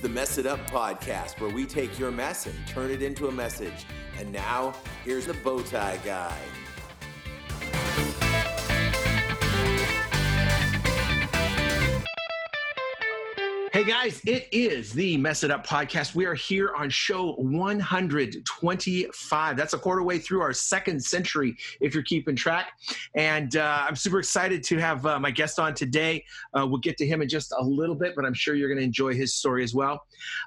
the Mess It Up podcast, where we take your mess and turn it into a message. And now, here's the Bowtie Guy. Hey guys, it is the Mess It Up podcast. We are here on show 125. That's a quarter way through our second century, if you're keeping track. And uh, I'm super excited to have uh, my guest on today. Uh, we'll get to him in just a little bit, but I'm sure you're going to enjoy his story as well.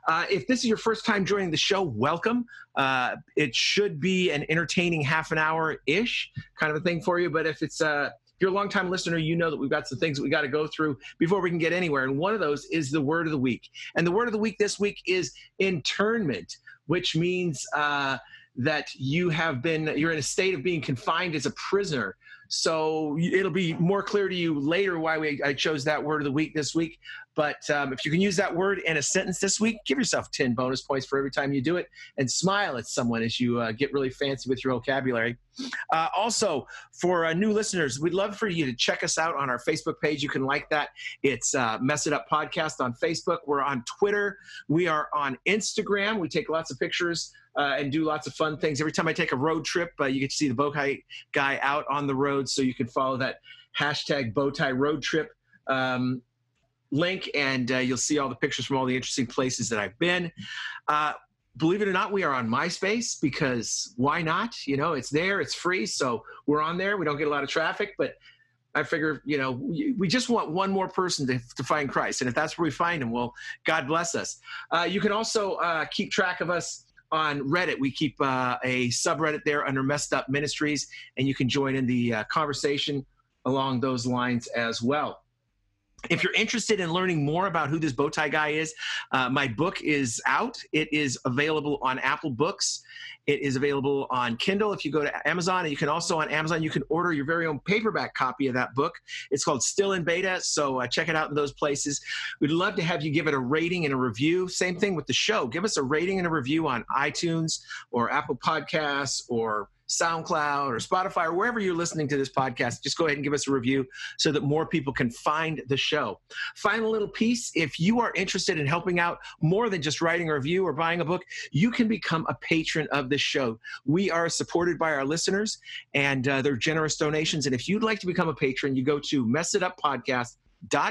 Uh, if this is your first time joining the show, welcome. Uh, it should be an entertaining half an hour ish kind of a thing for you. But if it's uh, you're a longtime listener, you know that we've got some things that we got to go through before we can get anywhere. And one of those is the word of the week. And the word of the week this week is internment, which means uh, that you have been, you're in a state of being confined as a prisoner. So it'll be more clear to you later why we, I chose that word of the week this week. But um, if you can use that word in a sentence this week, give yourself 10 bonus points for every time you do it and smile at someone as you uh, get really fancy with your vocabulary. Uh, also, for uh, new listeners, we'd love for you to check us out on our Facebook page. You can like that. It's uh, Mess It Up Podcast on Facebook. We're on Twitter. We are on Instagram. We take lots of pictures uh, and do lots of fun things. Every time I take a road trip, uh, you get to see the Bowtie guy out on the road, so you can follow that hashtag Bowtie Road Trip. Um, link and uh, you'll see all the pictures from all the interesting places that I've been. Uh, believe it or not, we are on MySpace because why not? You know, it's there, it's free, so we're on there. We don't get a lot of traffic, but I figure, you know, we just want one more person to, to find Christ. And if that's where we find him, well, God bless us. Uh, you can also uh, keep track of us on Reddit. We keep uh, a subreddit there under Messed Up Ministries, and you can join in the uh, conversation along those lines as well if you're interested in learning more about who this bow tie guy is, uh, my book is out. It is available on Apple Books. It is available on Kindle if you go to Amazon, and you can also on Amazon you can order your very own paperback copy of that book. It's called Still in Beta, so uh, check it out in those places. We'd love to have you give it a rating and a review. Same thing with the show. Give us a rating and a review on iTunes or Apple Podcasts or SoundCloud or Spotify or wherever you're listening to this podcast, just go ahead and give us a review so that more people can find the show. Final little piece if you are interested in helping out more than just writing a review or buying a book, you can become a patron of this show. We are supported by our listeners and uh, their generous donations. And if you'd like to become a patron, you go to Mess It Up Podcast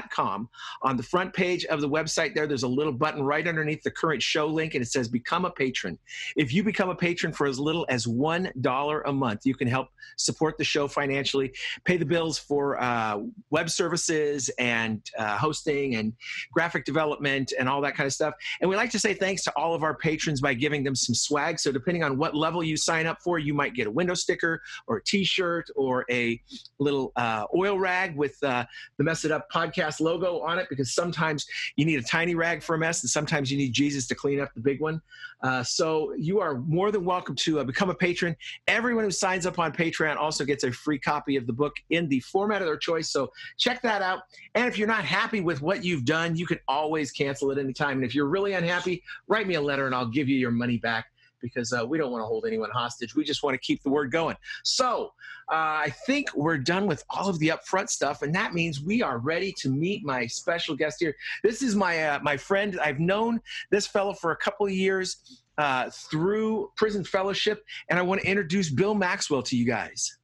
com. On the front page of the website, there, there's a little button right underneath the current show link, and it says Become a Patron. If you become a patron for as little as $1 a month, you can help support the show financially, pay the bills for uh, web services and uh, hosting and graphic development and all that kind of stuff. And we like to say thanks to all of our patrons by giving them some swag. So, depending on what level you sign up for, you might get a window sticker or a t shirt or a little uh, oil rag with uh, the Mess It Up podcast logo on it because sometimes you need a tiny rag for a mess and sometimes you need Jesus to clean up the big one. Uh, so you are more than welcome to uh, become a patron. Everyone who signs up on Patreon also gets a free copy of the book in the format of their choice. So check that out. And if you're not happy with what you've done, you can always cancel at any time. And if you're really unhappy, write me a letter and I'll give you your money back because uh, we don't want to hold anyone hostage. We just want to keep the word going. So uh, I think we're done with all of the upfront stuff, and that means we are ready to meet my special guest here. This is my uh, my friend. I've known this fellow for a couple of years uh, through prison fellowship, and I want to introduce Bill Maxwell to you guys.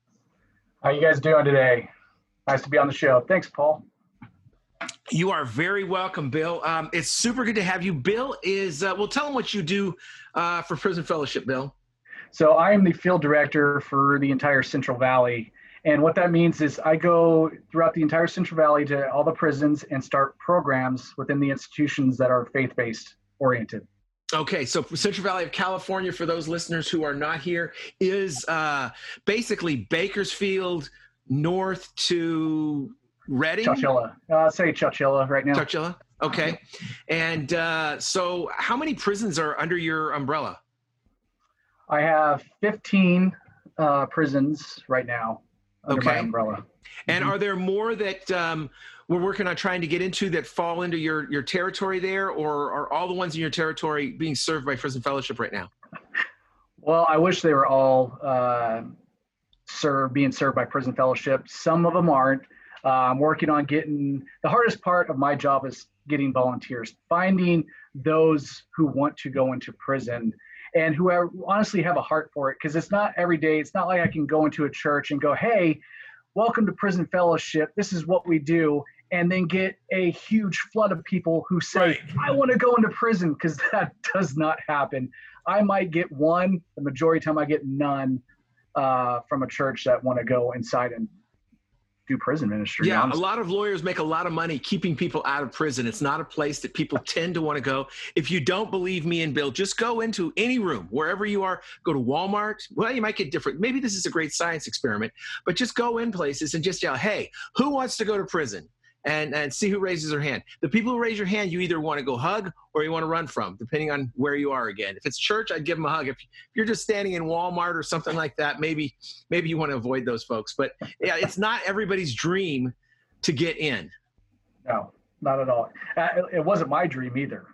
How you guys doing today? Nice to be on the show. Thanks, Paul. You are very welcome, Bill. Um, it's super good to have you. Bill is, uh, well, tell them what you do uh, for Prison Fellowship, Bill. So I am the field director for the entire Central Valley. And what that means is I go throughout the entire Central Valley to all the prisons and start programs within the institutions that are faith based oriented. Okay, so Central Valley of California, for those listeners who are not here, is uh, basically Bakersfield north to Redding? Chowchilla. Uh, say Chowchilla right now. Chowchilla. Okay. And uh, so, how many prisons are under your umbrella? I have 15 uh, prisons right now under okay. my umbrella. And mm-hmm. are there more that um, we're working on trying to get into that fall into your, your territory there, or are all the ones in your territory being served by Prison Fellowship right now? Well, I wish they were all uh, served, being served by Prison Fellowship. Some of them aren't. Uh, I'm working on getting the hardest part of my job is getting volunteers, finding those who want to go into prison and who are, honestly have a heart for it. Because it's not every day. It's not like I can go into a church and go, hey, welcome to prison fellowship. This is what we do. And then get a huge flood of people who say, right. I want to go into prison because that does not happen. I might get one, the majority of the time I get none uh, from a church that want to go inside and do prison ministry. Yeah, honestly. a lot of lawyers make a lot of money keeping people out of prison. It's not a place that people tend to want to go. If you don't believe me and Bill, just go into any room, wherever you are. Go to Walmart. Well, you might get different. Maybe this is a great science experiment, but just go in places and just yell, hey, who wants to go to prison? And, and see who raises their hand. The people who raise your hand, you either want to go hug or you want to run from, depending on where you are again. If it's church, I'd give them a hug. If you're just standing in Walmart or something like that, maybe maybe you want to avoid those folks. But yeah, it's not everybody's dream to get in. No, not at all. Uh, it wasn't my dream either.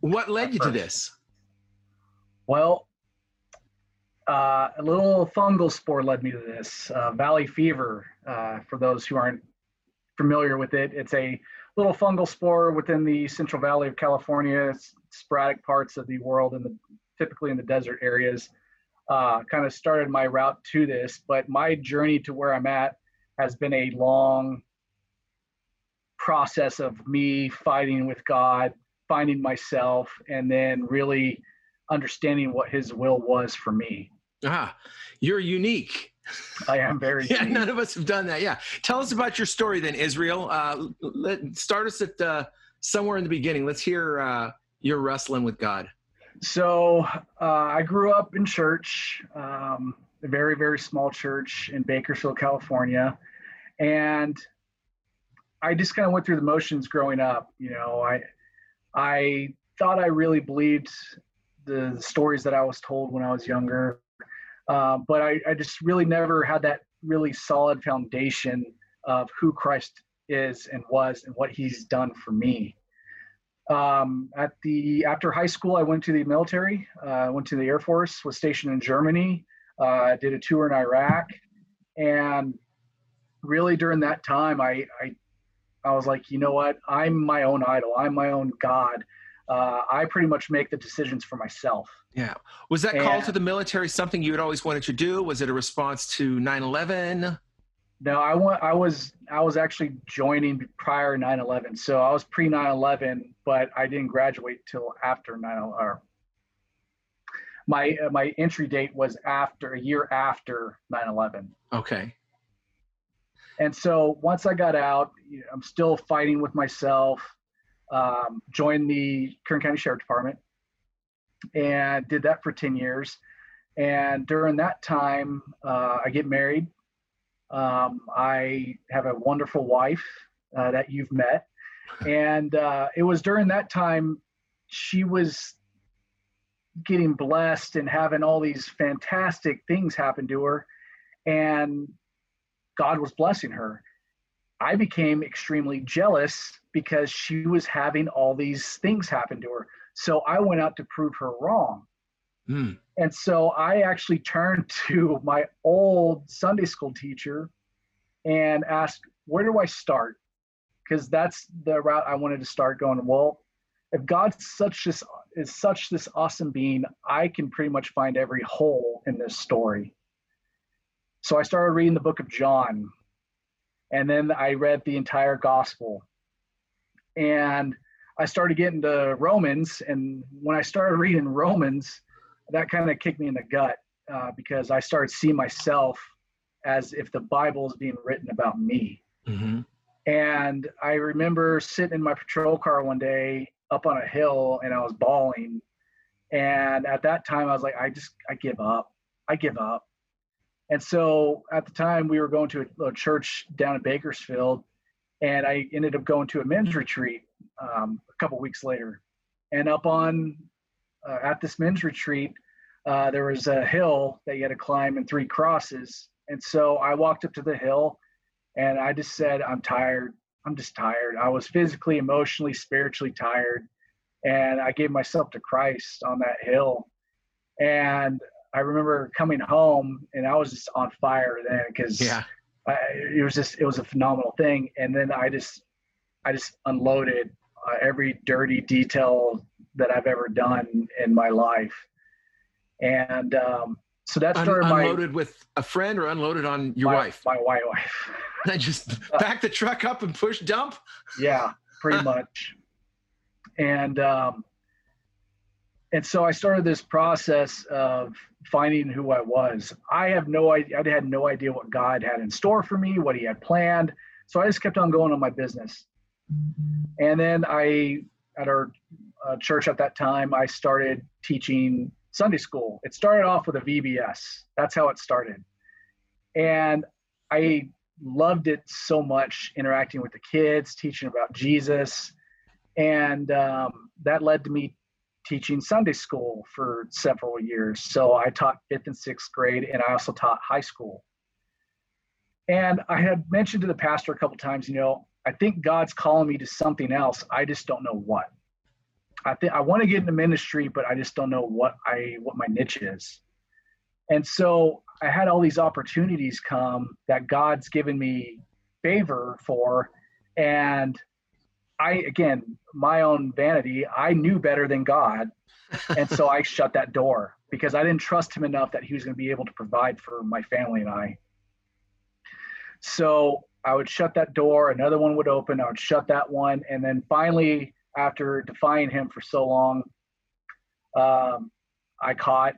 What led you to this? Well, uh, a little fungal spore led me to this. Uh, valley fever, uh, for those who aren't familiar with it, it's a little fungal spore within the Central Valley of California, sporadic parts of the world, and typically in the desert areas. Uh, kind of started my route to this, but my journey to where I'm at has been a long process of me fighting with God, finding myself, and then really understanding what His will was for me. Ah, you're unique. I am very. yeah, none of us have done that. Yeah, tell us about your story then, Israel. Uh, let start us at uh, somewhere in the beginning. Let's hear uh, your wrestling with God. So uh, I grew up in church, um, a very very small church in Bakersfield, California, and I just kind of went through the motions growing up. You know, I I thought I really believed the stories that I was told when I was younger. Uh, but I, I just really never had that really solid foundation of who Christ is and was and what he's done for me. Um, at the after high school, I went to the military. I uh, went to the Air Force. Was stationed in Germany. Uh, did a tour in Iraq, and really during that time, I, I I was like, you know what? I'm my own idol. I'm my own God uh, I pretty much make the decisions for myself. Yeah. Was that and, call to the military something you had always wanted to do? Was it a response to 9/11? No, I want. I was. I was actually joining prior 9/11, so I was pre 9/11, but I didn't graduate till after 9 or my uh, my entry date was after a year after 9/11. Okay. And so once I got out, I'm still fighting with myself um, joined the Kern County Sheriff Department and did that for 10 years. And during that time, uh, I get married. Um, I have a wonderful wife uh, that you've met. And uh, it was during that time she was getting blessed and having all these fantastic things happen to her. And God was blessing her. I became extremely jealous because she was having all these things happen to her. So I went out to prove her wrong. Mm. And so I actually turned to my old Sunday school teacher and asked, Where do I start? Because that's the route I wanted to start going. Well, if God's such this is such this awesome being, I can pretty much find every hole in this story. So I started reading the book of John and then I read the entire gospel. And I started getting to Romans, and when I started reading Romans, that kind of kicked me in the gut uh, because I started seeing myself as if the Bible is being written about me. Mm-hmm. And I remember sitting in my patrol car one day up on a hill, and I was bawling. And at that time, I was like, I just, I give up. I give up. And so at the time, we were going to a, a church down in Bakersfield, and I ended up going to a men's retreat um, a couple weeks later. And up on uh, at this men's retreat, uh, there was a hill that you had to climb and three crosses. And so I walked up to the hill, and I just said, "I'm tired. I'm just tired. I was physically, emotionally, spiritually tired." And I gave myself to Christ on that hill. And I remember coming home and I was just on fire then because yeah. it was just it was a phenomenal thing. And then I just I just unloaded uh, every dirty detail that I've ever done in my life. And um, so that started Un- my unloaded with a friend or unloaded on your my, wife. my white wife. I just back the truck up and push dump. yeah, pretty much. And um, and so I started this process of finding who I was. I have no idea. I had no idea what God had in store for me, what He had planned. So I just kept on going on my business. And then I, at our uh, church at that time, I started teaching Sunday school. It started off with a VBS. That's how it started. And I loved it so much interacting with the kids, teaching about Jesus. And um, that led to me teaching Sunday school for several years. So I taught fifth and sixth grade, and I also taught high school. And I had mentioned to the pastor a couple times, you know, I think God's calling me to something else. I just don't know what. I think I want to get into ministry, but I just don't know what I what my niche is. And so I had all these opportunities come that God's given me favor for, and I again my own vanity. I knew better than God, and so I shut that door because I didn't trust Him enough that He was going to be able to provide for my family and I. So I would shut that door, another one would open, I would shut that one, and then finally, after defying him for so long, um, I caught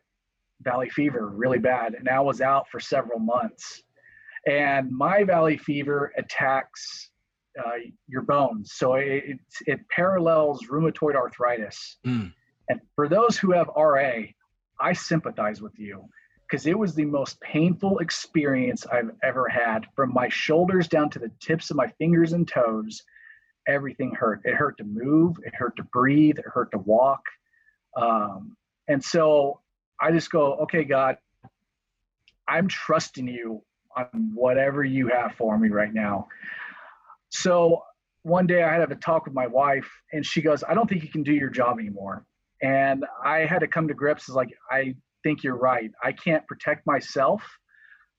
valley fever really bad, and I was out for several months. And my valley fever attacks uh, your bones, so it, it, parallels rheumatoid arthritis. Mm. And for those who have RA, I sympathize with you because it was the most painful experience I've ever had. From my shoulders down to the tips of my fingers and toes, everything hurt. It hurt to move, it hurt to breathe, it hurt to walk. Um, and so I just go, okay, God, I'm trusting you on whatever you have for me right now. So one day I had a talk with my wife, and she goes, I don't think you can do your job anymore. And I had to come to grips as like, I think you're right. I can't protect myself.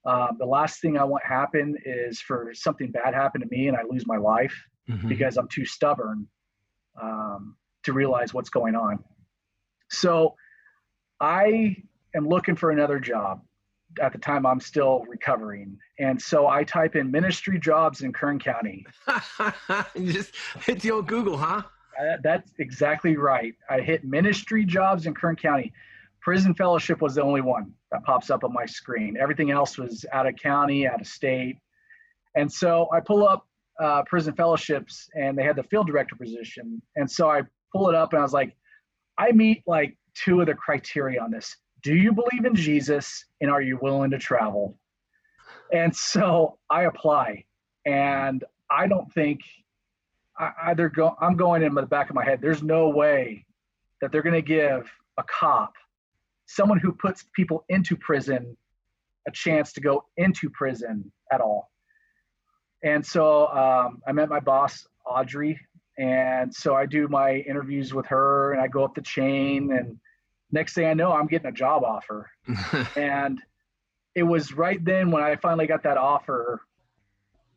Uh, the last thing I want happen is for something bad happen to me and I lose my life Mhm. because I'm too stubborn um, to realize what's going on. So I am looking for another job. At the time, I'm still recovering. And so I type in ministry jobs in Kern County. Just hit the old Google, huh? Uh, that's exactly right. I hit ministry jobs in Kern County. Prison fellowship was the only one that pops up on my screen. Everything else was out of county, out of state. And so I pull up uh, prison fellowships and they had the field director position. And so I pull it up and I was like, I meet like two of the criteria on this. Do you believe in Jesus and are you willing to travel? And so I apply. And I don't think I, either go I'm going in the back of my head. There's no way that they're going to give a cop, someone who puts people into prison, a chance to go into prison at all. And so um, I met my boss Audrey, and so I do my interviews with her, and I go up the chain, and next thing I know, I'm getting a job offer. and it was right then when I finally got that offer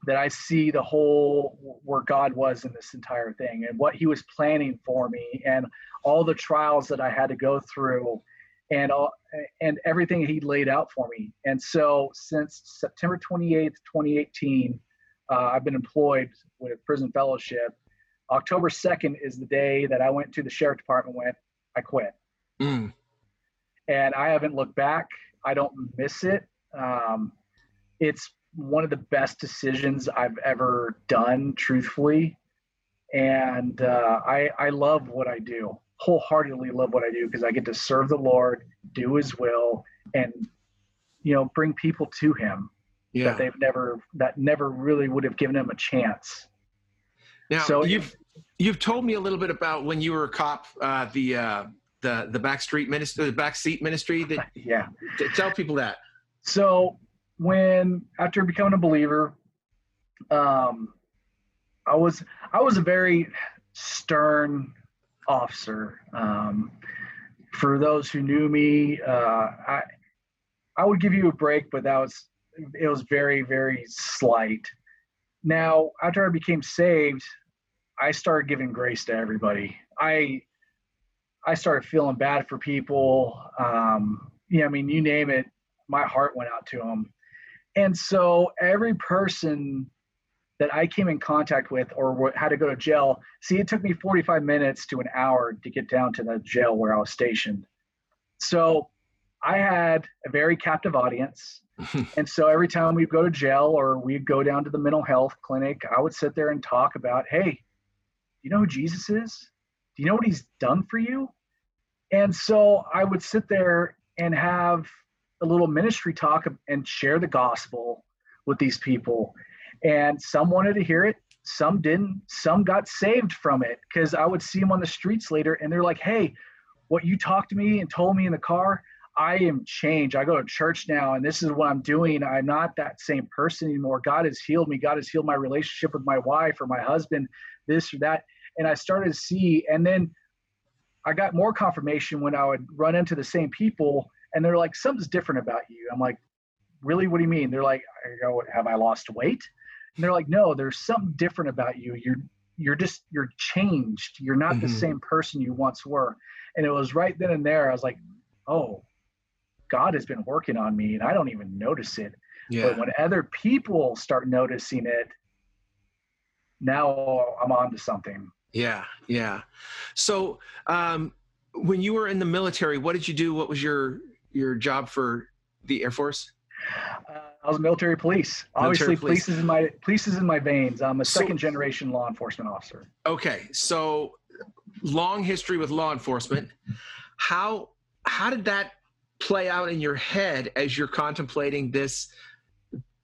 that I see the whole where God was in this entire thing and what He was planning for me and all the trials that I had to go through and all, and everything He laid out for me. And so since September 28th, 2018, uh, I've been employed with Prison Fellowship. October 2nd is the day that I went to the sheriff department. Went, I quit, Mm. and I haven't looked back. I don't miss it. Um, it's one of the best decisions I've ever done, truthfully. And uh, I, I love what I do, wholeheartedly love what I do because I get to serve the Lord, do His will, and you know, bring people to Him Yeah. that they've never that never really would have given Him a chance. Now So- you've you've told me a little bit about when you were a cop, uh, the uh, the the back street ministry, the back seat ministry. That Yeah. t- tell people that. So when after becoming a believer, um, I was I was a very stern officer. Um, for those who knew me, uh, I I would give you a break, but that was it was very very slight. Now after I became saved, I started giving grace to everybody. I I started feeling bad for people. Um, yeah, I mean, you name it, my heart went out to them. And so every person that I came in contact with or had to go to jail, see, it took me 45 minutes to an hour to get down to the jail where I was stationed. So I had a very captive audience. and so every time we'd go to jail or we'd go down to the mental health clinic, I would sit there and talk about, hey, you know who Jesus is? Do you know what he's done for you? And so I would sit there and have a little ministry talk and share the gospel with these people. And some wanted to hear it, some didn't. Some got saved from it because I would see them on the streets later and they're like, hey, what you talked to me and told me in the car, I am changed. I go to church now and this is what I'm doing. I'm not that same person anymore. God has healed me. God has healed my relationship with my wife or my husband, this or that. And I started to see, and then I got more confirmation when I would run into the same people and they're like, something's different about you. I'm like, really? What do you mean? They're like, I go, have I lost weight? And they're like, no, there's something different about you. You're you're just you're changed. You're not mm-hmm. the same person you once were. And it was right then and there. I was like, oh, God has been working on me, and I don't even notice it. Yeah. But when other people start noticing it, now I'm on to something. Yeah, yeah. So um, when you were in the military, what did you do? What was your your job for the Air Force? Uh, I was military police. Military Obviously, police. police is in my police is in my veins. I'm a so, second generation law enforcement officer. Okay, so long history with law enforcement. How how did that play out in your head as you're contemplating this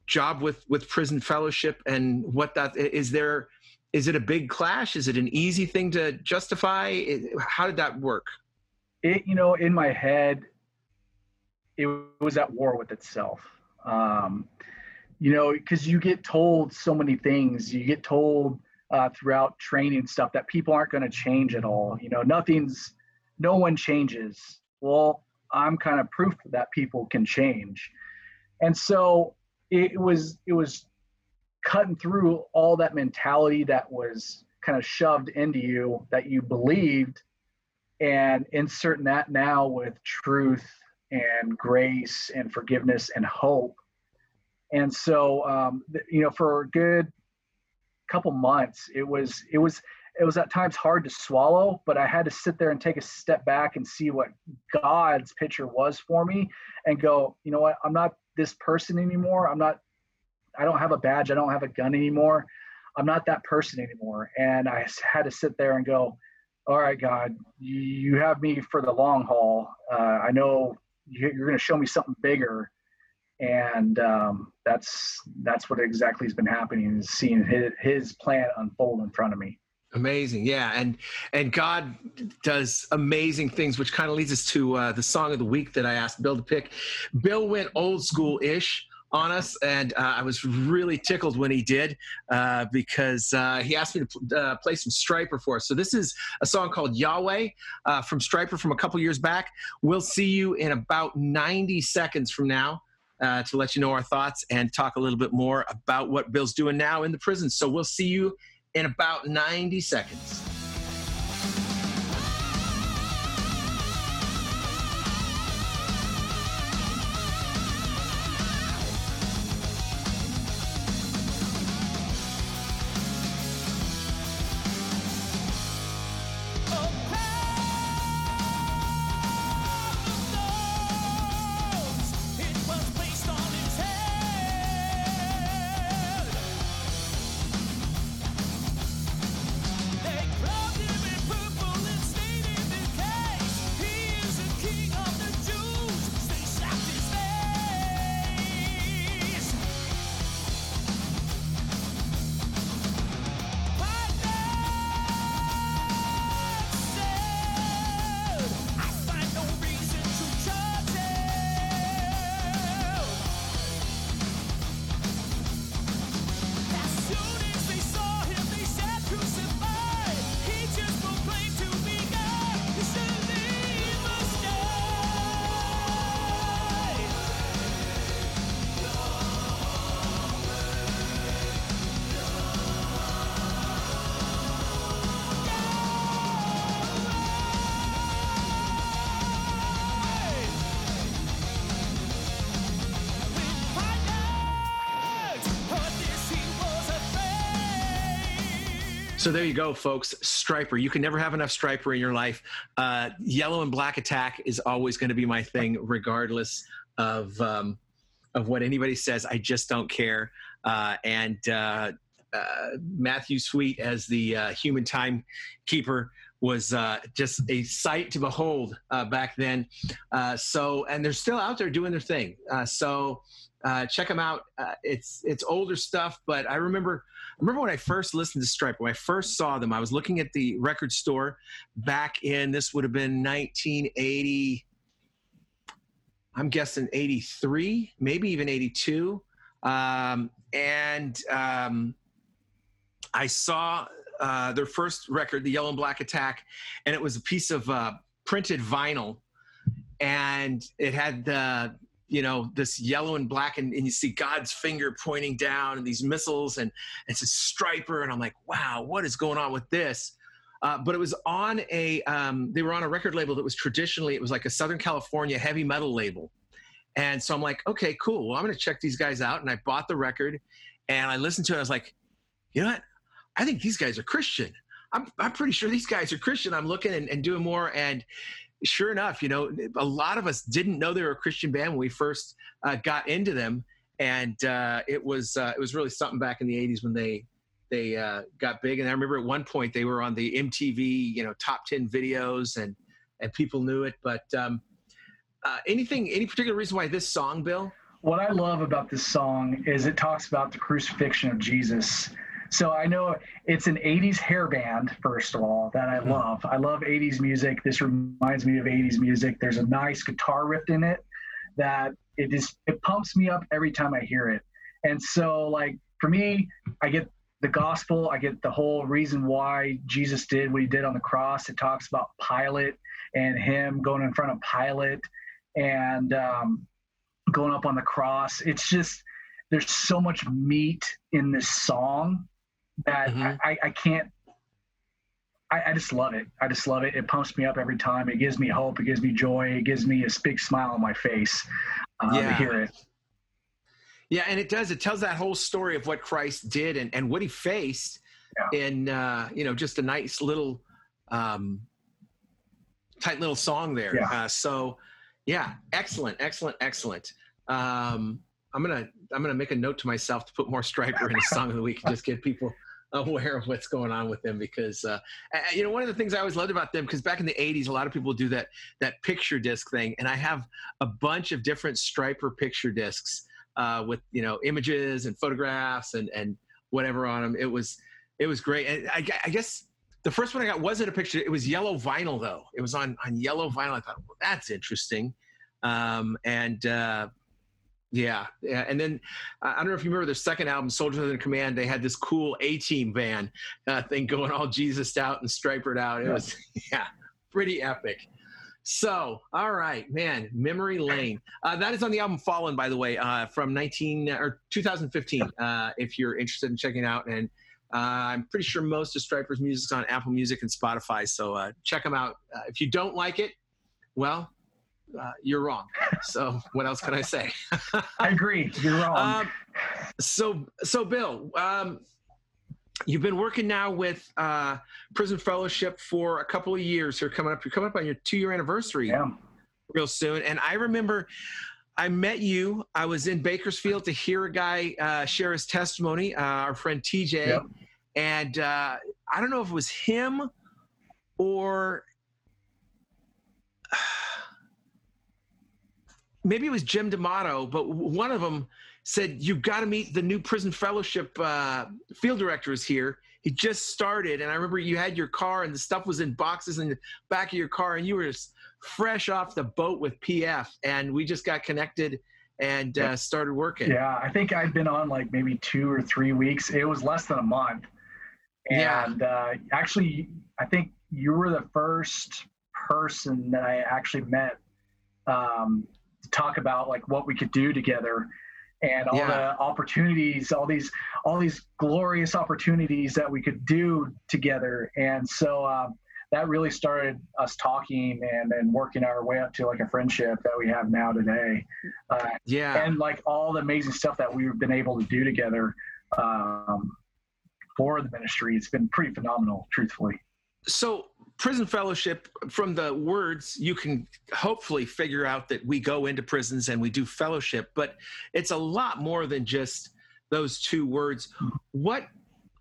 job with with prison fellowship and what that is there is it a big clash? Is it an easy thing to justify? How did that work? It you know in my head it was at war with itself. Um, you know because you get told so many things. You get told uh, throughout training stuff that people aren't going to change at all. You know nothing's no one changes. Well I'm kind of proof that people can change. And so it was it was cutting through all that mentality that was kind of shoved into you that you believed and inserting that now with truth and grace and forgiveness and hope. And so, um, you know, for a good couple months, it was it was it was at times hard to swallow, but I had to sit there and take a step back and see what God's picture was for me and go, you know what, I'm not this person anymore. I'm not, I don't have a badge. I don't have a gun anymore. I'm not that person anymore. And I had to sit there and go, all right, God, you have me for the long haul. Uh, I know you're going to show me something bigger. And um, that's that's what exactly has been happening is seeing his, his plan unfold in front of me. Amazing, yeah, and and God does amazing things, which kind of leads us to uh, the song of the week that I asked Bill to pick. Bill went old school ish on us, and uh, I was really tickled when he did uh, because uh, he asked me to uh, play some Stryper for us. So this is a song called Yahweh uh, from Stryper from a couple years back. We'll see you in about 90 seconds from now. Uh, to let you know our thoughts and talk a little bit more about what Bill's doing now in the prison. So we'll see you in about 90 seconds. So there you go, folks. Stryper. You can never have enough Stryper in your life. Uh, yellow and black attack is always going to be my thing, regardless of um, of what anybody says. I just don't care. Uh, and uh, uh Matthew Sweet as the uh, human timekeeper was uh, just a sight to behold back then. so, and they're still out there doing their thing. so check them out. It's it's older stuff, but I remember remember when I first listened to Stripe. When I first saw them, I was looking at the record store back in this would have been 1980. I'm guessing 83, maybe even 82, um, and um, I saw uh, their first record, the Yellow and Black Attack, and it was a piece of uh, printed vinyl, and it had the you know this yellow and black and, and, you see god's finger pointing down and these missiles and, it's a Stryper and i'm like wow what is going on with this? Uh, but it was on a um, they were on a record label that was traditionally it was like a southern california heavy metal label. And so i'm like okay cool. Well i'm going to check these guys out. And i bought the record and i listened to it i was like you know what? I think these guys are christian. I'm, I'm pretty sure these guys are christian. I'm looking and, and doing more. And sure enough, you know, a lot of us didn't know they were a Christian band when we first uh, got into them, and uh, it was uh, it was really something back in the '80s when they they uh, got big. And I remember at one point they were on the MTV, you know, top ten videos, and and people knew it. But um, uh, anything, any particular reason why this song, Bill? What I love about this song is it talks about the crucifixion of Jesus so I know it's an 80s hair band, first of all, that I mm-hmm. love. I love 80s music. This reminds me of 80s music. There's a nice guitar riff in it that it just it pumps me up every time I hear it. And so like for me, I get the gospel, I get the whole reason why Jesus did what he did on the cross. It talks about Pilate and him going in front of Pilate and um, going up on the cross. It's just there's so much meat in this song that mm-hmm. I, I can't I, I, just love it. I just love it. It pumps me up every time. It gives me hope. It gives me joy. It gives me a big smile on my face uh, yeah. to hear it. Yeah, and it does. It tells that whole story of what Christ did and, and what he faced yeah. in uh, you know just a nice little um, tight little song there. Yeah. Uh, so yeah, excellent, excellent, excellent. Um, I'm gonna I'm gonna make a note to myself to put more Stryper in a song of the week and just get people aware of what's going on with them because uh, you know one of the things I always loved about them because back in the 80s a lot of people do that that picture disc thing and I have a bunch of different Stryper picture discs uh, with you know images and photographs and and whatever on them it was it was great and I, I guess the first one I got wasn't a picture it was yellow vinyl though. It was on on yellow vinyl. I thought well, that's interesting. Um, and uh, yeah, yeah, and then I don't know if you remember their second album, Soldiers in Command. They had this cool A Team van uh, thing going all Jesus out and Strypered out. It was yeah, pretty epic. So, all right, man, Memory Lane. Uh, that is on the album Fallen, by the way, uh, from 19 or 2015. Uh, if you're interested in checking out, and uh, I'm pretty sure most of Stryper's music is on Apple Music and Spotify. So uh, check them out. Uh, if you don't like it, well, uh, you're wrong. So what else can I say? I agree. You're wrong. Um, so so Bill, um, you've been working now with uh, Prison Fellowship for a couple of years. You're coming up. You're coming up on your two year anniversary yeah. real soon. And I remember. I met you. I was in Bakersfield to hear a guy uh, share his testimony, uh, our friend TJ. Yep. And uh, I don't know if it was him or maybe it was Jim D'Amato, but one of them said, You've got to meet the new prison fellowship uh, field Is here. He just started. And I remember you had your car and the stuff was in boxes in the back of your car, and you were just fresh off the boat with PF. And we just got connected and uh, started working. Yeah, I think I'd been on like maybe two or three weeks. It was less than a month. And yeah. uh, actually, I think you were the first person that I actually met um, talk about like what we could do together and all yeah. the opportunities all these all these glorious opportunities that we could do together and so um, that really started us talking and and working our way up to like a friendship that we have now today uh, yeah and like all the amazing stuff that we've been able to do together um, for the ministry. It's been pretty phenomenal, truthfully. So, prison fellowship, from the words, you can hopefully figure out that we go into prisons and we do fellowship, but it's a lot more than just those two words. What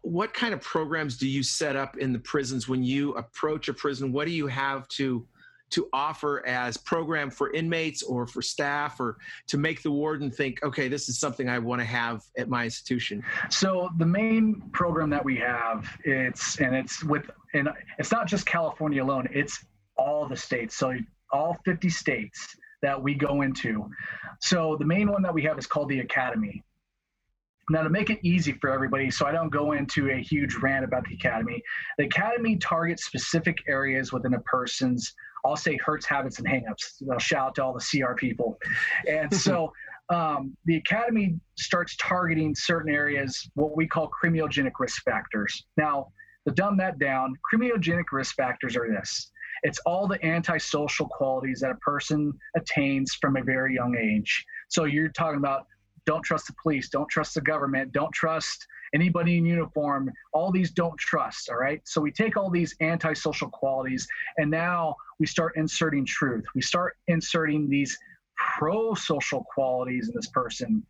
what kind of programs do you set up in the prisons when you approach a prison? What do you have to to offer as program for inmates or for staff or to make the warden think, okay, this is something I want to have at my institution? So the main program that we have, it's and it's with and it's not just California alone, it's all the states. So all 50 states that we go into. So the main one that we have is called the Academy. Now, to make it easy for everybody, so I don't go into a huge rant about the academy, the academy targets specific areas within a person's, I'll say, hurts, habits, and hangups. Shout out to all the CR people. And so um, the academy starts targeting certain areas, what we call criminogenic risk factors. Now, to dumb that down, criminogenic risk factors are this it's all the antisocial qualities that a person attains from a very young age. So you're talking about don't trust the police, don't trust the government, don't trust anybody in uniform. All these don't trust, all right? So we take all these antisocial qualities and now we start inserting truth. We start inserting these pro social qualities in this person.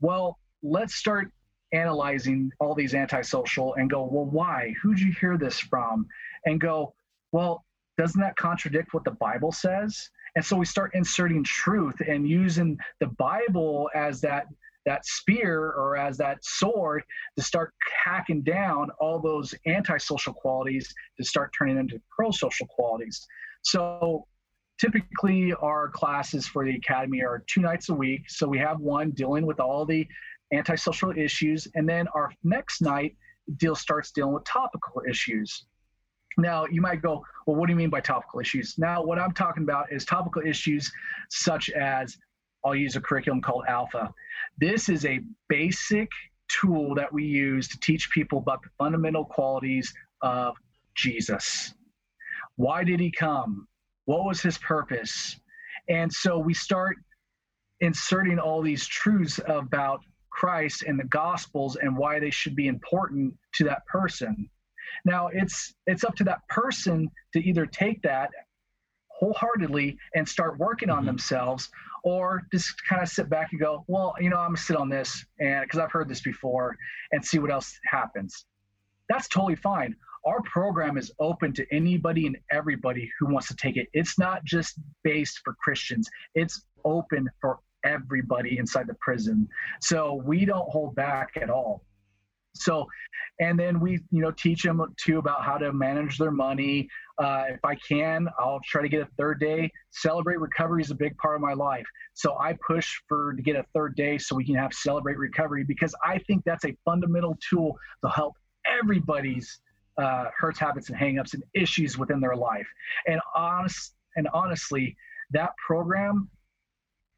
Well, let's start analyzing all these antisocial and go, well, why? Who'd you hear this from? And go, well, doesn't that contradict what the Bible says? And so we start inserting truth and using the Bible as that that spear or as that sword to start hacking down all those antisocial qualities to start turning into pro-social qualities. So typically our classes for the academy are two nights a week. So we have one dealing with all the antisocial issues, and then our next night deal starts dealing with topical issues. Now, you might go, well, what do you mean by topical issues? Now, what I'm talking about is topical issues such as I'll use a curriculum called Alpha. This is a basic tool that we use to teach people about the fundamental qualities of Jesus. Why did he come? What was his purpose? And so we start inserting all these truths about Christ and the Gospels and why they should be important to that person. Now it's it's up to that person to either take that wholeheartedly and start working on mm-hmm. themselves or just kind of sit back and go well you know i'm gonna sit on this and because i've heard this before and see what else happens. That's totally fine. Our program is open to anybody and everybody who wants to take it. It's not just based for christians. It's open for everybody inside the prison. So we don't hold back at all so, and then we, you know, teach them too about how to manage their money. Uh, if I can, I'll try to get a third day. Celebrate recovery is a big part of my life. So I push for to get a third day so we can have celebrate recovery because I think that's a fundamental tool to help everybody's uh, hurts, habits, and hangups and issues within their life. And honest and honestly, that program,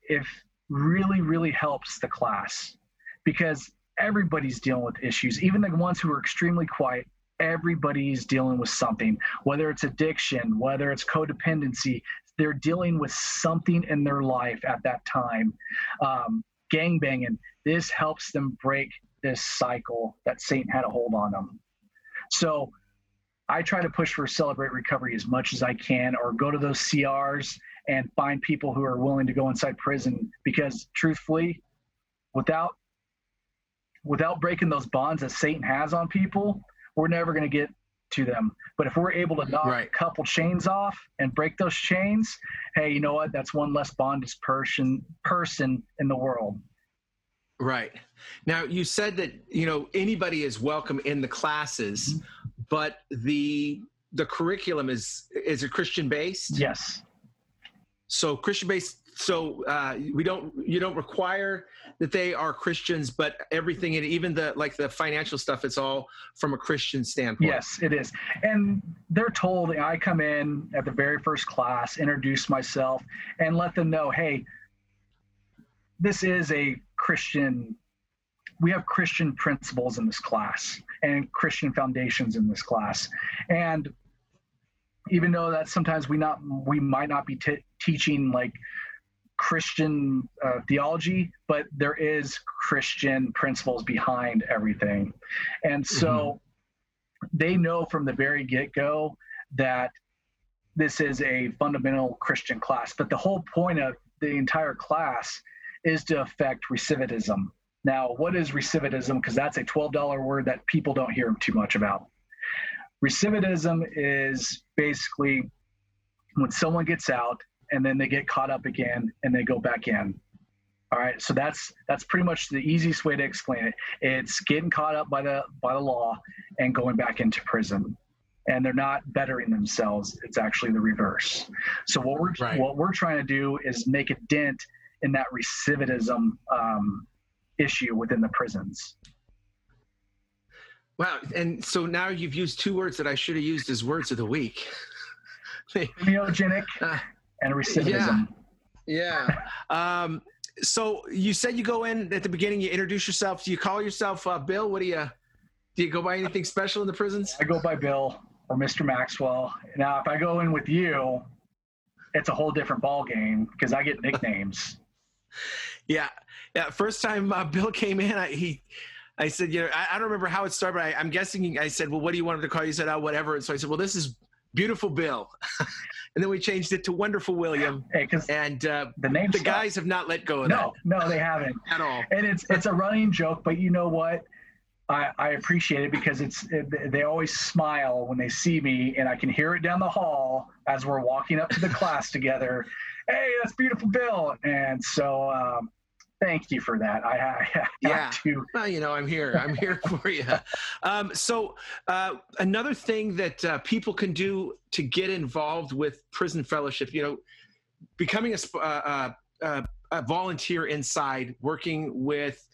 if really, really helps the class because everybody's dealing with issues, even the ones who are extremely quiet. Everybody's dealing with something, whether it's addiction, whether it's codependency. They're dealing with something in their life at that time. Um, gang banging. This helps them break this cycle that Satan had a hold on them. So I try to push for celebrate recovery as much as I can, or go to those CRs and find people who are willing to go inside prison because truthfully, without without breaking those bonds that Satan has on people, we're never going to get to them. But if we're able to knock right. a couple chains off and break those chains, hey, you know what? That's one less bondage person person in the world. Right. Now you said that you know anybody is welcome in the classes, mm-hmm. but the the curriculum is is it Christian based? Yes. So Christian based so uh, we don't you don't require that they are christians but everything and even the like the financial stuff it's all from a christian standpoint. Yes it is. And they're told i come in at the very first class introduce myself and let them know hey this is a christian we have christian principles in this class and christian foundations in this class. And even though that sometimes we not we might not be t- teaching like Christian uh, theology, but there is Christian principles behind everything. And so mm-hmm. they know from the very get go that this is a fundamental Christian class. But the whole point of the entire class is to affect recidivism. Now, what is recidivism? Because that's a $12 word that people don't hear too much about. Recidivism is basically when someone gets out and then they get caught up again and they go back in. All right, so that's that's pretty much the easiest way to explain it. It's getting caught up by the by the law and going back into prison, and they're not bettering themselves. It's actually the reverse. So what we're right. what we're trying to do is make a dent in that recidivism um, issue within the prisons. Wow, and so now you've used two words that I should have used as words of the week. Neogenic uh, and recidivism. Yeah. yeah. Um, so you said you go in at the beginning, you introduce yourself. Do you call yourself uh, Bill? What do you do? You go by anything special in the prisons? I go by Bill or Mr. Maxwell. Now, if I go in with you, it's a whole different ball game because I get nicknames. yeah, yeah. First time uh, Bill came in, I, he, I said, you know, I, I, don't remember how it started, but I, am guessing I said, well, what do you want him to call you? He said, oh, whatever. And so I said, well, this is beautiful Bill. and then we changed it to Wonderful William. Hey, and uh, the name the guys have not let go of no, that. No, no, they haven't at all. And it's it's a running joke, but you know what? I, I appreciate it because it's it, they always smile when they see me, and I can hear it down the hall as we're walking up to the class together. Hey, that's beautiful, Bill. And so um, thank you for that. I, I have yeah. to. Well, you know, I'm here. I'm here for you. Um, so, uh, another thing that uh, people can do to get involved with prison fellowship, you know, becoming a, uh, uh, a volunteer inside, working with.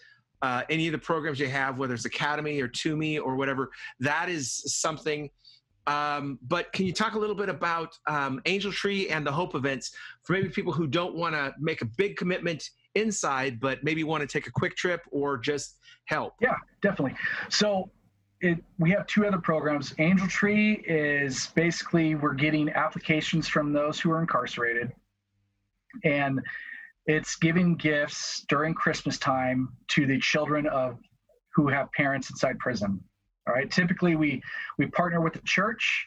Uh, any of the programs you have, whether it's Academy or TUMI or whatever, that is something um, but can you talk a little bit about um, Angel Tree and the Hope events for maybe people who don't want to make a big commitment inside, but maybe want to take a quick trip or just help? Yeah, definitely. So it, we have two other programs. Angel Tree is basically we're getting applications from those who are incarcerated, and it's giving gifts during Christmas time to the children of who have parents inside prison. All right. Typically, we we partner with the church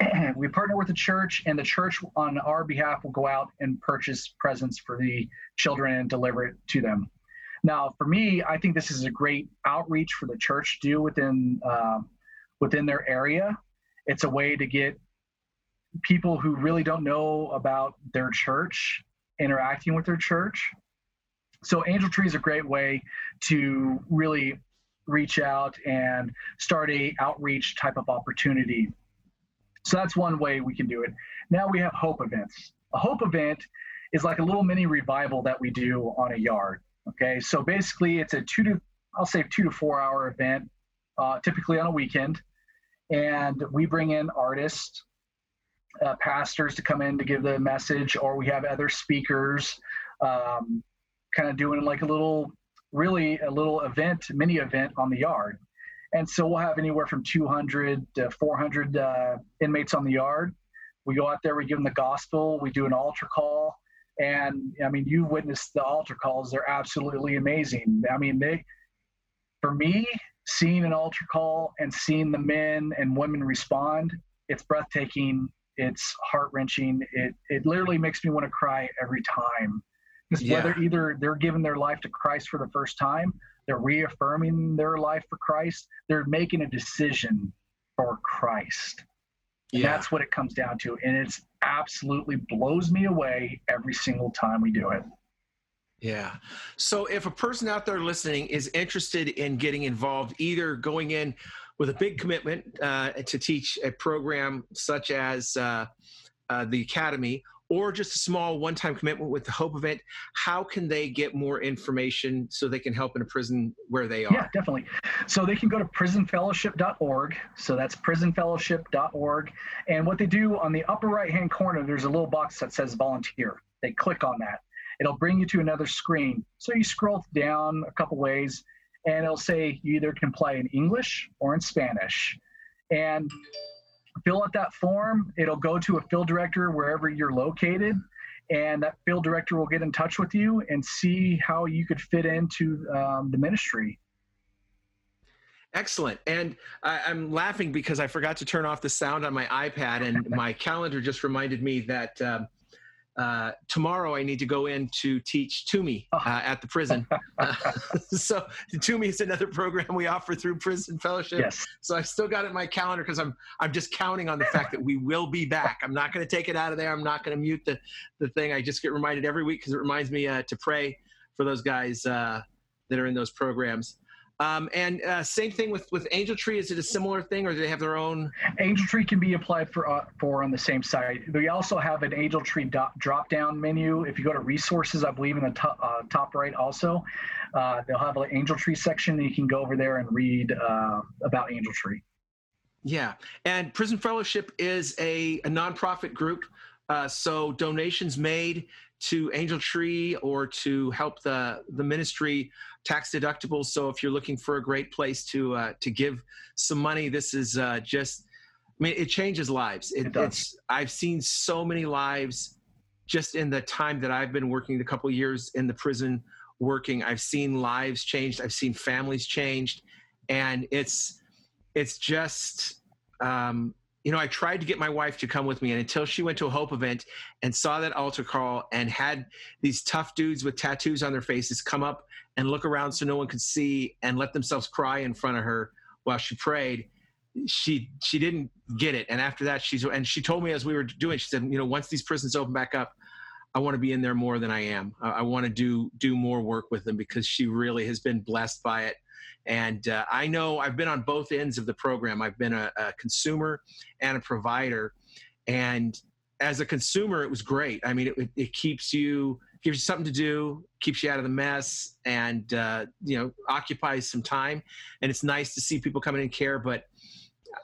we partner with the church, and the church on our behalf will go out and purchase presents for the children and deliver it to them. Now, for me, I think this is a great outreach for the church to do within uh, within their area. It's a way to get people who really don't know about their church interacting with their church. So, Angel Tree is a great way to really reach out and start a outreach type of opportunity so that's one way we can do it. Now we have hope events. A hope event is like a little mini revival that we do on a yard. Okay, so basically it's a two to I'll say two to four hour event, uh, typically on a weekend, and we bring in artists, uh, pastors to come in to give the message, or we have other speakers, um, kind of doing like a little, really a little event, mini event on the yard. And so we'll have anywhere from 200 to 400 uh, inmates on the yard. We go out there, we give them the gospel, we do an altar call. And I mean, you've witnessed the altar calls, they're absolutely amazing. I mean, they, for me, seeing an altar call and seeing the men and women respond, it's breathtaking. It's heart wrenching. It, it literally makes me want to cry every time. Because yeah. whether either they're giving their life to Christ for the first time they're reaffirming their life for Christ. They're making a decision for Christ. And yeah. that's what it comes down to. And it's absolutely blows me away every single time we do it. Yeah. So if a person out there listening is interested in getting involved, either going in with a big commitment uh, to teach a program such as uh, uh, the Academy, or just a small one time commitment with the Hope event, how can they get more information so they can help in a prison where they are? Yeah, definitely. So they can go to prisonfellowship.org. So that's prisonfellowship.org. And what they do on the upper right hand corner, there's a little box that says volunteer. They click on that. It'll bring you to another screen. So you scroll down a couple ways and it'll say you either can play in English or in Spanish. And fill out that form. It'll go to a field director wherever you're located. and that field director will get in touch with you and see how you could fit into um, the ministry. Excellent. And I, am laughing because I forgot to turn off the sound on my iPad, and my calendar just reminded me that um, uh, tomorrow I need to go in to teach TUMI oh. uh, at the prison. Uh, so TUMI is another program we offer through Prison Fellowship. Yes. So I've still got it in my calendar because I'm I'm just counting on the fact that we will be back. I'm not going to take it out of there. I'm not going to mute the the thing. I just get reminded every week because it reminds me uh, to pray for those guys uh, that are in those programs. Um, and uh, same thing with with Angel Tree. Is it a similar thing, or do they have their own? Angel Tree can be applied for uh, for on the same site. We also have an Angel Tree do- drop down menu. If you go to resources, I believe in the top, uh, top right, also uh, they'll have an Angel Tree section. And you can go over there and read uh, about Angel Tree. Yeah, and Prison Fellowship is a, a nonprofit group. Uh, so donations made to Angel Tree or to help the the ministry tax deductible. So if you're looking for a great place to uh, to give some money, this is uh, just. I mean, it changes lives. It, it it's I've seen so many lives just in the time that I've been working, the couple years in the prison working. I've seen lives changed. I've seen families changed, and it's it's just um, you know, I tried to get my wife to come with me, and until she went to a Hope event and saw that altar call and had these tough dudes with tattoos on their faces come up and look around so no one could see and let themselves cry in front of her while she prayed, she she didn't get it. And after that, she's and she told me as we were doing, she said, you know, once these prisons open back up, I want to be in there more than I am. I, I want to do do more work with them because she really has been blessed by it and uh, I know I've been on both ends of the program. I've been a, a consumer and a provider. And as a consumer, it was great. I mean, it, it keeps you gives you something to do, keeps you out of the mess, and uh, you know occupies some time. And it's nice to see people coming in and care. But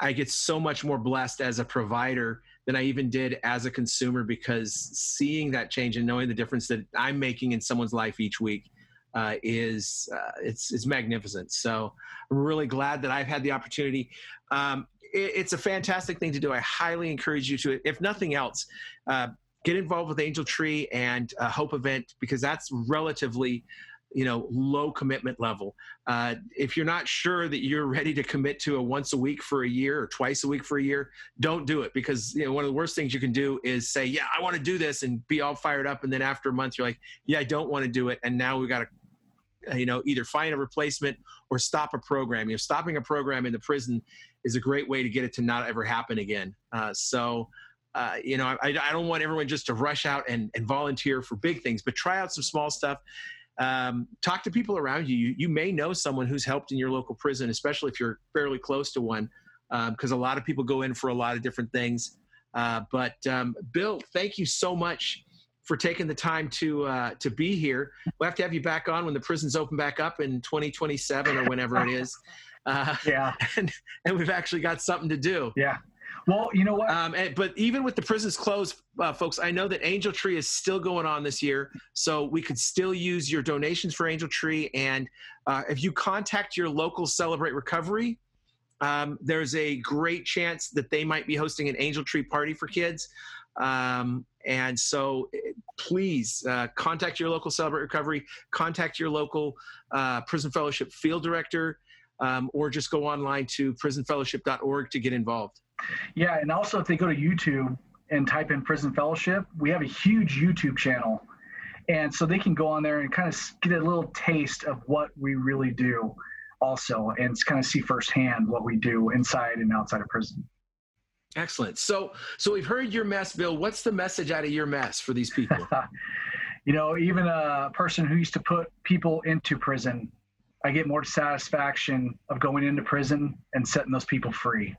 I get so much more blessed as a provider than I even did as a consumer because seeing that change and knowing the difference that I'm making in someone's life each week uh, is uh, it's it's magnificent. So I'm really glad that I've had the opportunity. Um, it, it's a fantastic thing to do. I highly encourage you to, if nothing else, uh, get involved with Angel Tree and Hope Event because that's relatively you know low commitment level uh, if you're not sure that you're ready to commit to a once a week for a year or twice a week for a year don't do it because you know one of the worst things you can do is say yeah i want to do this and be all fired up and then after a month you're like yeah i don't want to do it and now we've got to uh, you know either find a replacement or stop a program you know stopping a program in the prison is a great way to get it to not ever happen again uh, so uh, you know I, I don't want everyone just to rush out and, and volunteer for big things but try out some small stuff um, talk to people around you. you. you may know someone who's helped in your local prison especially if you're fairly close to one because um, a lot of people go in for a lot of different things uh, but um, bill thank you so much for taking the time to uh, to be here. We'll have to have you back on when the prisons open back up in 2027 or whenever it is. Uh, yeah, and and we've actually got something to do. Yeah. Well, you know what? Um, and, but even with the prisons closed, uh, folks, I know that Angel Tree is still going on this year, so we could still use your donations for Angel Tree. And uh, if you contact your local Celebrate Recovery, um, there's a great chance that they might be hosting an Angel Tree party for kids. Um, and so eh, please uh, contact your local Celebrate Recovery, contact your local uh, Prison Fellowship field director, um, or just go online to prisonfellowship.org to get involved. Yeah, and also if they go to YouTube and type in Prison Fellowship, we have a huge YouTube channel. And so they can go on there and kind of get a little taste of what we really do also and kind of see firsthand what we do inside and outside of prison. Excellent. So, so we've heard your mess, Bill. What's the message out of your mess for these people? you know, even a person who used to put people into prison, I get more satisfaction of going into prison and setting those people free.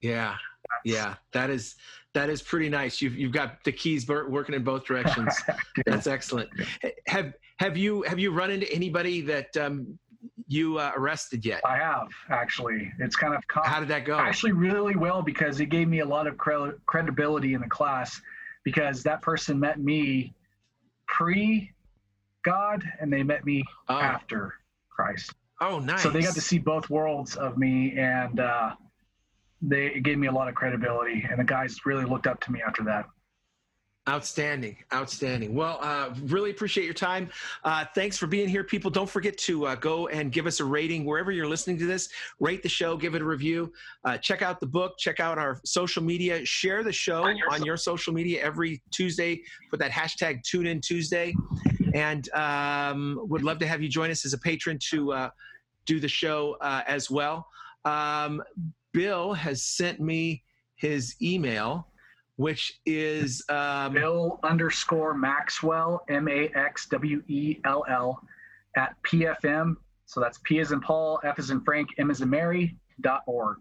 Yeah, yeah, that is that is pretty nice. You've you've got the keys working in both directions. That's excellent. Have have you have you run into anybody that um, you uh, arrested yet? I have actually. It's kind of com- how did that go? Actually, really well because it gave me a lot of cre- credibility in the class because that person met me pre God and they met me oh. after Christ. Oh, nice. So they got to see both worlds of me and uh, they gave me a lot of credibility and the guys really looked up to me after that. Outstanding, outstanding. Well, uh, really appreciate your time. Uh, thanks for being here, people. Don't forget to uh, go and give us a rating wherever you're listening to this. Rate the show, give it a review. Uh, check out the book, check out our social media, share the show on your, on your social media every Tuesday. Put that hashtag Tune In Tuesday, and um, would love to have you join us as a patron to uh, do the show uh, as well. Um, Bill has sent me his email which is um, Bill underscore Maxwell, M A X W E L L, at PFM. So that's P as in Paul, F as in Frank, M as in Mary, dot org.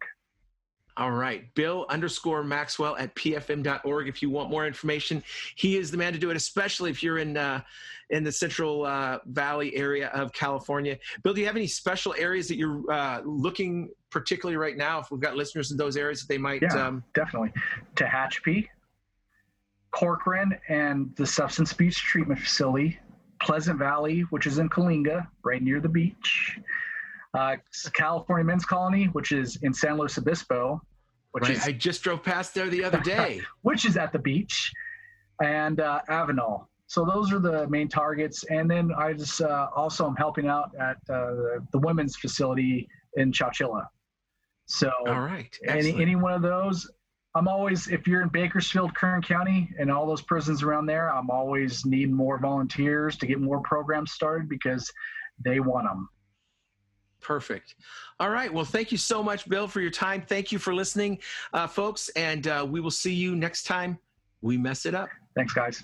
All right. Bill underscore Maxwell at pfm.org if you want more information. He is the man to do it, especially if you're in uh, in the Central uh, Valley area of California. Bill, do you have any special areas that you're uh, looking particularly right now? If we've got listeners in those areas that they might. Yeah, um... definitely. Tehachapi, Corcoran, and the Substance Abuse Treatment Facility, Pleasant Valley, which is in Coalinga, right near the beach. Uh, California Men's Colony, which is in San Luis Obispo, which right. is I just drove past there the other day, which is at the beach, and uh, Avenal. So those are the main targets. And then I just uh, also am helping out at uh, the, women's facility in Chowchilla. So all right, any any one of those. I'm always if you're in Bakersfield, Kern County, and all those prisons around there, I'm always need more volunteers to get more programs started because they want them. Perfect. All right. Well, thank you so much, Bill, for your time. Thank you for listening, uh, folks, and uh, we will see you next time we mess it up. Thanks, guys.